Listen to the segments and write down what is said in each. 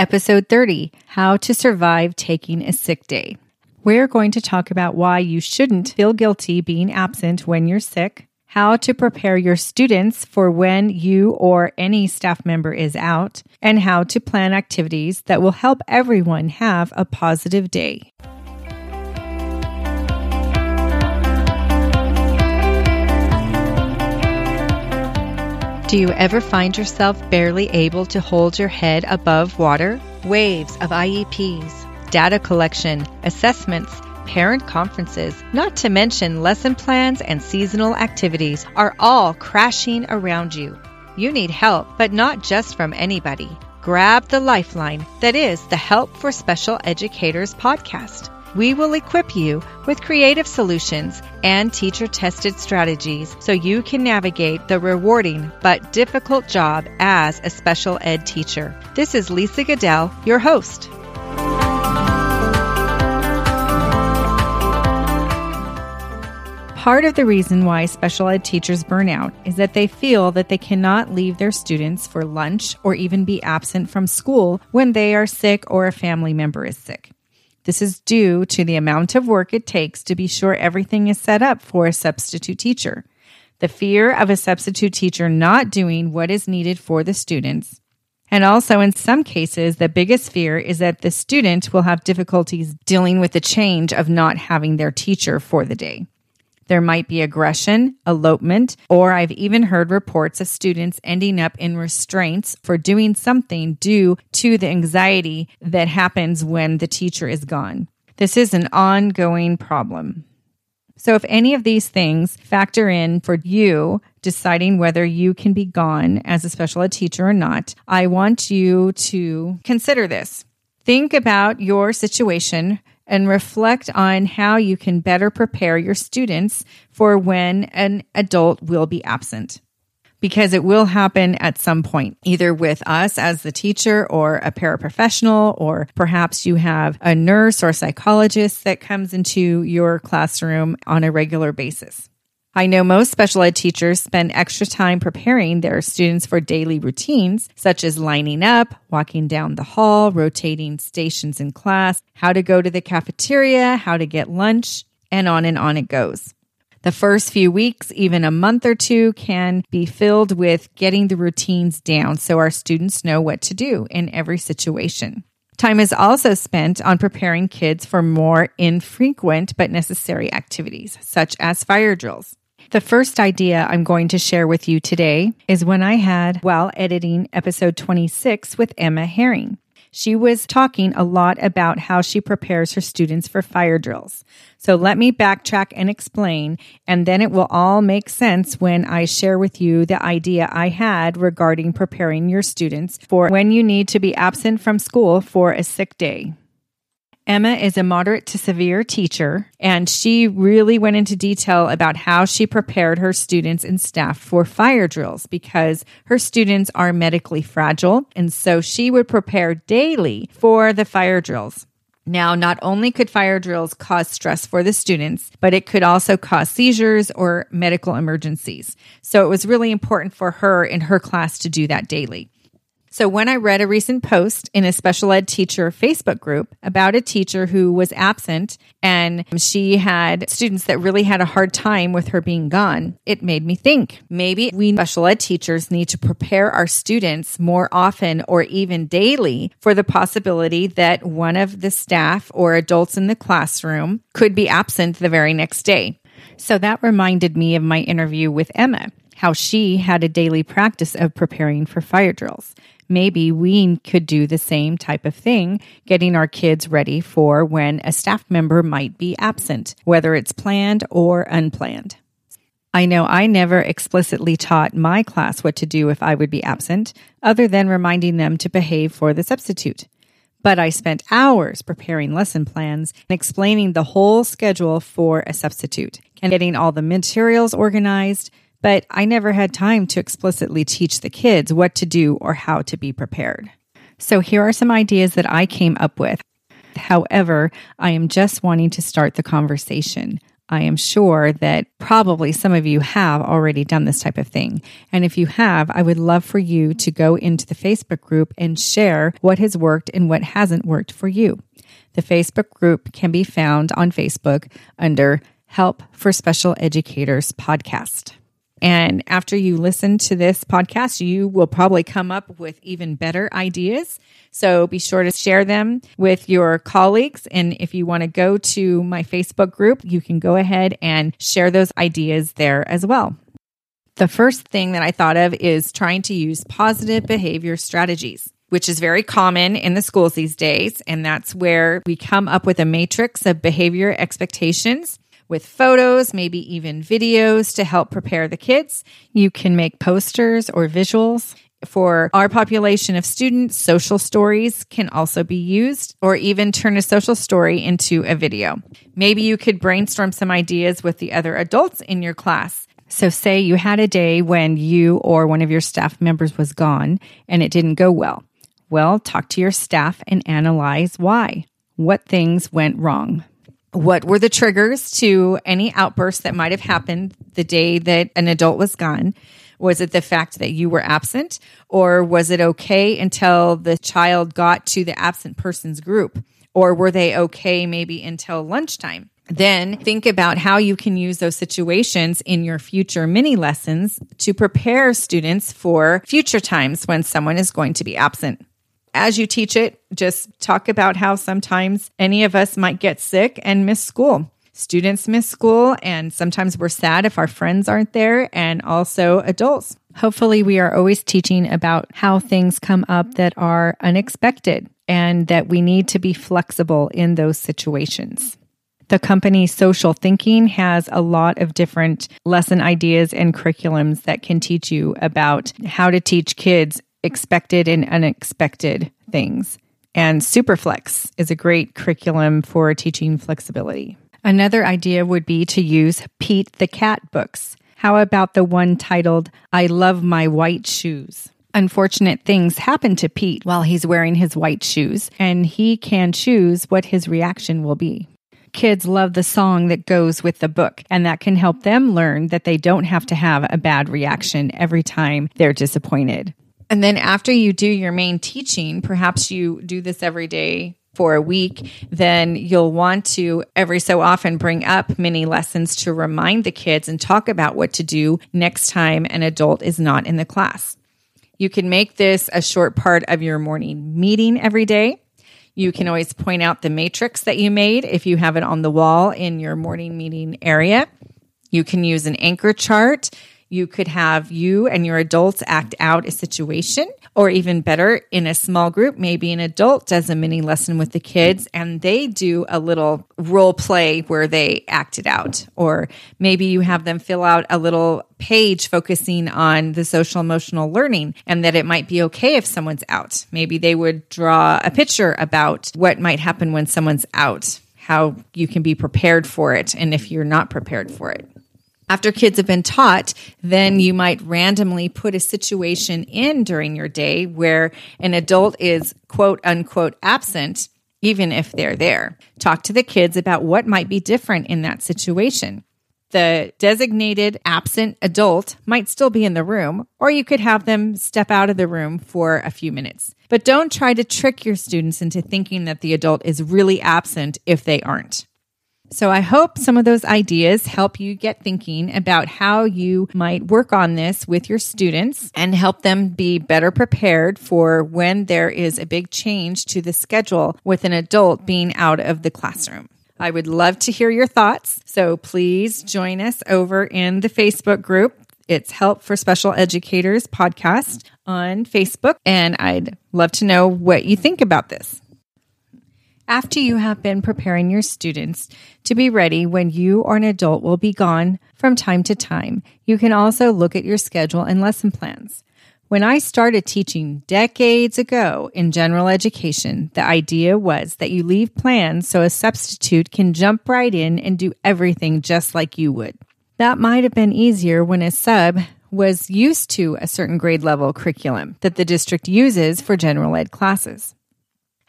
Episode 30 How to Survive Taking a Sick Day. We're going to talk about why you shouldn't feel guilty being absent when you're sick, how to prepare your students for when you or any staff member is out, and how to plan activities that will help everyone have a positive day. Do you ever find yourself barely able to hold your head above water? Waves of IEPs, data collection, assessments, parent conferences, not to mention lesson plans and seasonal activities, are all crashing around you. You need help, but not just from anybody. Grab the lifeline that is the Help for Special Educators podcast we will equip you with creative solutions and teacher tested strategies so you can navigate the rewarding but difficult job as a special ed teacher. This is Lisa Goodell, your host. Part of the reason why special ed teachers burn out is that they feel that they cannot leave their students for lunch or even be absent from school when they are sick or a family member is sick. This is due to the amount of work it takes to be sure everything is set up for a substitute teacher, the fear of a substitute teacher not doing what is needed for the students, and also in some cases, the biggest fear is that the student will have difficulties dealing with the change of not having their teacher for the day. There might be aggression, elopement, or I've even heard reports of students ending up in restraints for doing something due to the anxiety that happens when the teacher is gone. This is an ongoing problem. So, if any of these things factor in for you deciding whether you can be gone as a special ed teacher or not, I want you to consider this. Think about your situation and reflect on how you can better prepare your students for when an adult will be absent. Because it will happen at some point, either with us as the teacher or a paraprofessional, or perhaps you have a nurse or psychologist that comes into your classroom on a regular basis. I know most special ed teachers spend extra time preparing their students for daily routines, such as lining up, walking down the hall, rotating stations in class, how to go to the cafeteria, how to get lunch, and on and on it goes. The first few weeks, even a month or two, can be filled with getting the routines down so our students know what to do in every situation. Time is also spent on preparing kids for more infrequent but necessary activities, such as fire drills. The first idea I'm going to share with you today is when I had while editing episode 26 with Emma Herring. She was talking a lot about how she prepares her students for fire drills. So let me backtrack and explain, and then it will all make sense when I share with you the idea I had regarding preparing your students for when you need to be absent from school for a sick day. Emma is a moderate to severe teacher, and she really went into detail about how she prepared her students and staff for fire drills because her students are medically fragile. And so she would prepare daily for the fire drills. Now, not only could fire drills cause stress for the students, but it could also cause seizures or medical emergencies. So it was really important for her in her class to do that daily. So, when I read a recent post in a special ed teacher Facebook group about a teacher who was absent and she had students that really had a hard time with her being gone, it made me think maybe we special ed teachers need to prepare our students more often or even daily for the possibility that one of the staff or adults in the classroom could be absent the very next day. So, that reminded me of my interview with Emma how she had a daily practice of preparing for fire drills maybe we could do the same type of thing, getting our kids ready for when a staff member might be absent, whether it's planned or unplanned. I know I never explicitly taught my class what to do if I would be absent, other than reminding them to behave for the substitute. But I spent hours preparing lesson plans and explaining the whole schedule for a substitute and getting all the materials organized, but I never had time to explicitly teach the kids what to do or how to be prepared. So here are some ideas that I came up with. However, I am just wanting to start the conversation. I am sure that probably some of you have already done this type of thing. And if you have, I would love for you to go into the Facebook group and share what has worked and what hasn't worked for you. The Facebook group can be found on Facebook under Help for Special Educators podcast. And after you listen to this podcast, you will probably come up with even better ideas. So be sure to share them with your colleagues. And if you want to go to my Facebook group, you can go ahead and share those ideas there as well. The first thing that I thought of is trying to use positive behavior strategies which is very common in the schools these days. And that's where we come up with a matrix of behavior expectations with photos, maybe even videos to help prepare the kids. You can make posters or visuals. For our population of students, social stories can also be used, or even turn a social story into a video. Maybe you could brainstorm some ideas with the other adults in your class. So, say you had a day when you or one of your staff members was gone and it didn't go well. Well, talk to your staff and analyze why. What things went wrong? What were the triggers to any outbursts that might have happened the day that an adult was gone? Was it the fact that you were absent, or was it okay until the child got to the absent person's group? Or were they okay maybe until lunchtime? Then think about how you can use those situations in your future mini lessons to prepare students for future times when someone is going to be absent as you teach it, just talk about how sometimes any of us might get sick and miss school. Students miss school, and sometimes we're sad if our friends aren't there, and also adults. Hopefully, we are always teaching about how things come up that are unexpected and that we need to be flexible in those situations. The company Social Thinking has a lot of different lesson ideas and curriculums that can teach you about how to teach kids expected and unexpected things. And Superflex is a great curriculum for teaching flexibility. Another idea would be to use Pete the Cat books. How about the one titled, I Love My White Shoes? Unfortunate things happen to Pete while he's wearing his white shoes, and he can choose what his reaction will be. Kids love the song that goes with the book, and that can help them learn that they don't have to have a bad reaction every time they're disappointed. And then after you do your main teaching, perhaps you do this every day for a week, then you'll want to every so often bring up mini lessons to remind the kids and talk about what to do next time an adult is not in the class. You can make this a short part of your morning meeting every day. You can always point out the matrix that you made if you have it on the wall in your morning meeting area. You can use an anchor chart you could have you and your adults act out a situation, or even better, in a small group, maybe an adult does a mini lesson with the kids and they do a little role play where they act it out. Or maybe you have them fill out a little page focusing on the social emotional learning and that it might be okay if someone's out. Maybe they would draw a picture about what might happen when someone's out, how you can be prepared for it, and if you're not prepared for it after kids have been taught, then you might randomly put a situation in during your day where an adult is quote unquote absent, even if they're there. Talk to the kids about what might be different in that situation. The designated absent adult might still be in the room, or you could have them step out of the room for a few minutes. But don't try to trick your students into thinking that the adult is really absent if they aren't. So I hope some of those ideas help you get thinking about how you might work on this with your students and help them be better prepared for when there is a big change to the schedule with an adult being out of the classroom. I would love to hear your thoughts. So please join us over in the Facebook group. It's Help for Special Educators podcast on Facebook. And I'd love to know what you think about this after you have been preparing your students to be ready when you or an adult will be gone from time to time. You can also look at your schedule and lesson plans. When I started teaching decades ago in general education, the idea was that you leave plans so a substitute can jump right in and do everything just like you would. That might have been easier when a sub was used to a certain grade level curriculum that the district uses for general ed classes.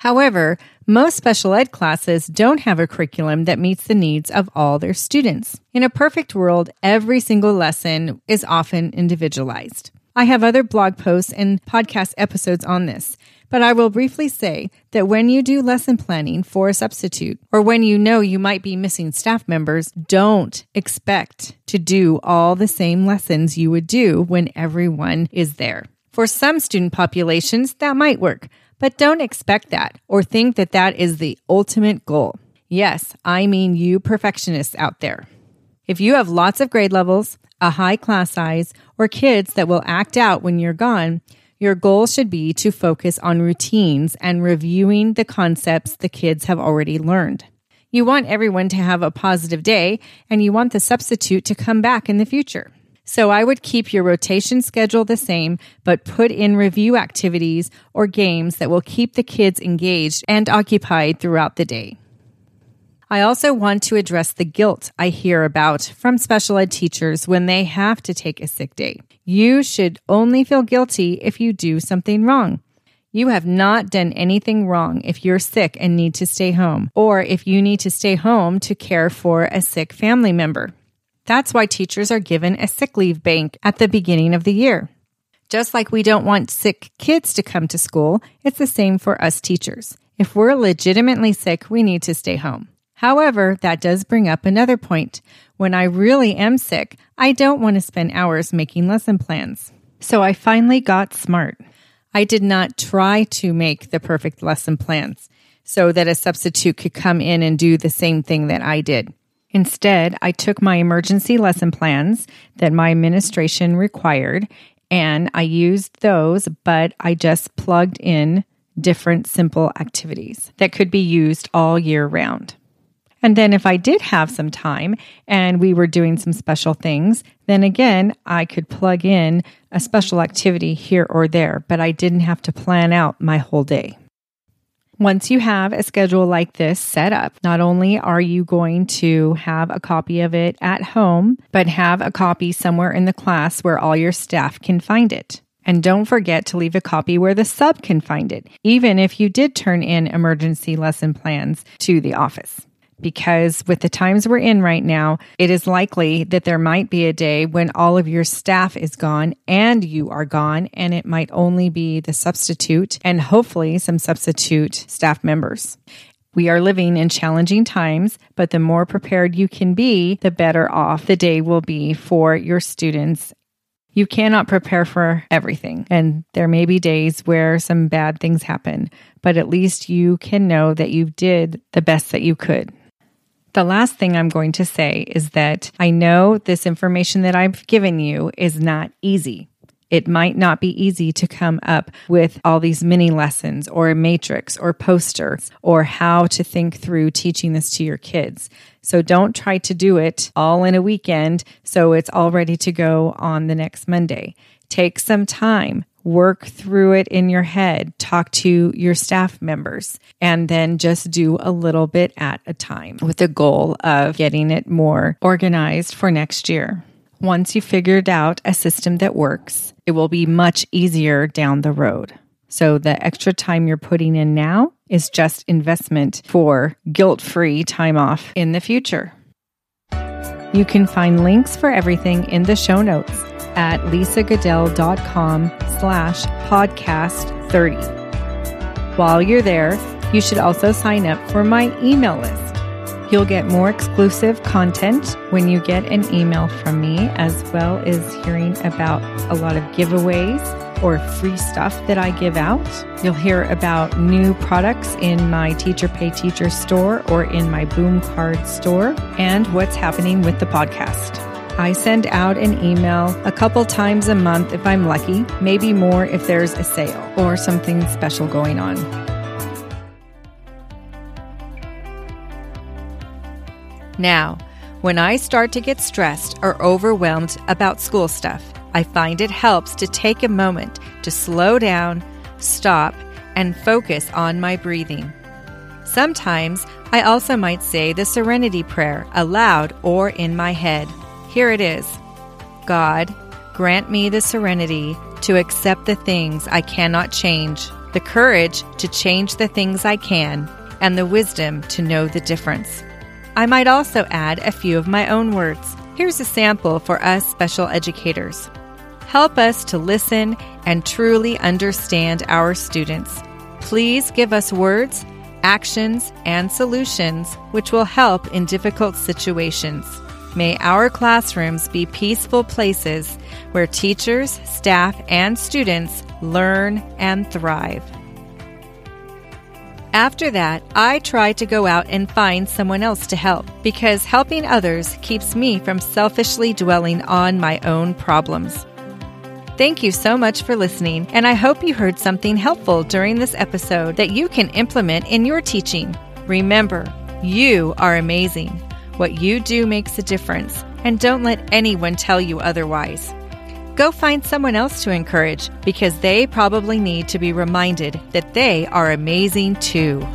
However, most special ed classes don't have a curriculum that meets the needs of all their students. In a perfect world, every single lesson is often individualized. I have other blog posts and podcast episodes on this, but I will briefly say that when you do lesson planning for a substitute, or when you know you might be missing staff members, don't expect to do all the same lessons you would do when everyone is there. For some student populations, that might work, but don't expect that or think that that is the ultimate goal. Yes, I mean you perfectionists out there. If you have lots of grade levels, a high class size, or kids that will act out when you're gone, your goal should be to focus on routines and reviewing the concepts the kids have already learned. You want everyone to have a positive day and you want the substitute to come back in the future. So I would keep your rotation schedule the same, but put in review activities or games that will keep the kids engaged and occupied throughout the day. I also want to address the guilt I hear about from special ed teachers when they have to take a sick day. You should only feel guilty if you do something wrong. You have not done anything wrong if you're sick and need to stay home, or if you need to stay home to care for a sick family member. That's why teachers are given a sick leave bank at the beginning of the year. Just like we don't want sick kids to come to school, it's the same for us teachers. If we're legitimately sick, we need to stay home. However, that does bring up another point. When I really am sick, I don't want to spend hours making lesson plans. So I finally got smart. I did not try to make the perfect lesson plans so that a substitute could come in and do the same thing that I did. Instead, I took my emergency lesson plans that my administration required and I used those, but I just plugged in different simple activities that could be used all year round. And then if I did have some time and we were doing some special things, then again, I could plug in a special activity here or there, but I didn't have to plan out my whole day. Once you have a schedule like this set up, not only are you going to have a copy of it at home, but have a copy somewhere in the class where all your staff can find it. And don't forget to leave a copy where the sub can find it, even if you did turn in emergency lesson plans to the office because with the times we're in right now, it is likely that there might be a day when all of your staff is gone and you are gone, and it might only be the substitute and hopefully some substitute staff members. We are living in challenging times, but the more prepared you can be, the better off the day will be for your students you cannot prepare for everything, and there may be days where some bad things happen, but at least you can know that you did the best that you could. The last thing I'm going to say is that I know this information that I've given you is not easy. It might not be easy to come up with all these mini lessons or a matrix or posters or how to think through teaching this to your kids. So don't try to do it all in a weekend so it's all ready to go on the next Monday. Take some time work through it in your head, talk to your staff members, and then just do a little bit at a time with the goal of getting it more organized for next year. Once you figured out a system that works, it will be much easier down the road. So the extra time you're putting in now is just investment for guilt free time off in the future. You can find links for everything in the show notes at lisagoodell.com slash podcast 30. While you're there, you should also sign up for my email list. You'll get more exclusive content when you get an email from me, as well as hearing about a lot of giveaways or free stuff that I give out. You'll hear about new products in my Teacher Pay Teacher store or in my Boom Card store and what's happening with the podcast. I send out an email a couple times a month if I'm lucky, maybe more if there's a sale or something special going on. Now, when I start to get stressed or overwhelmed about school stuff, I find it helps to take a moment to slow down, stop, and focus on my breathing. Sometimes I also might say the serenity prayer aloud or in my head. Here it is God, grant me the serenity to accept the things I cannot change the courage to change the things I can, and the wisdom to know the difference. I might also add a few of my own words. Here's a sample for us special educators. Help us to listen and truly understand our students. Please give us words, actions, and solutions which will help in difficult situations. May our classrooms be peaceful places where teachers, staff, and students learn and thrive. After that, I try to go out and find someone else to help because helping others keeps me from selfishly dwelling on my own problems. Thank you so much for listening, and I hope you heard something helpful during this episode that you can implement in your teaching. Remember, you are amazing. What you do makes a difference, and don't let anyone tell you otherwise. Go find someone else to encourage because they probably need to be reminded that they are amazing too.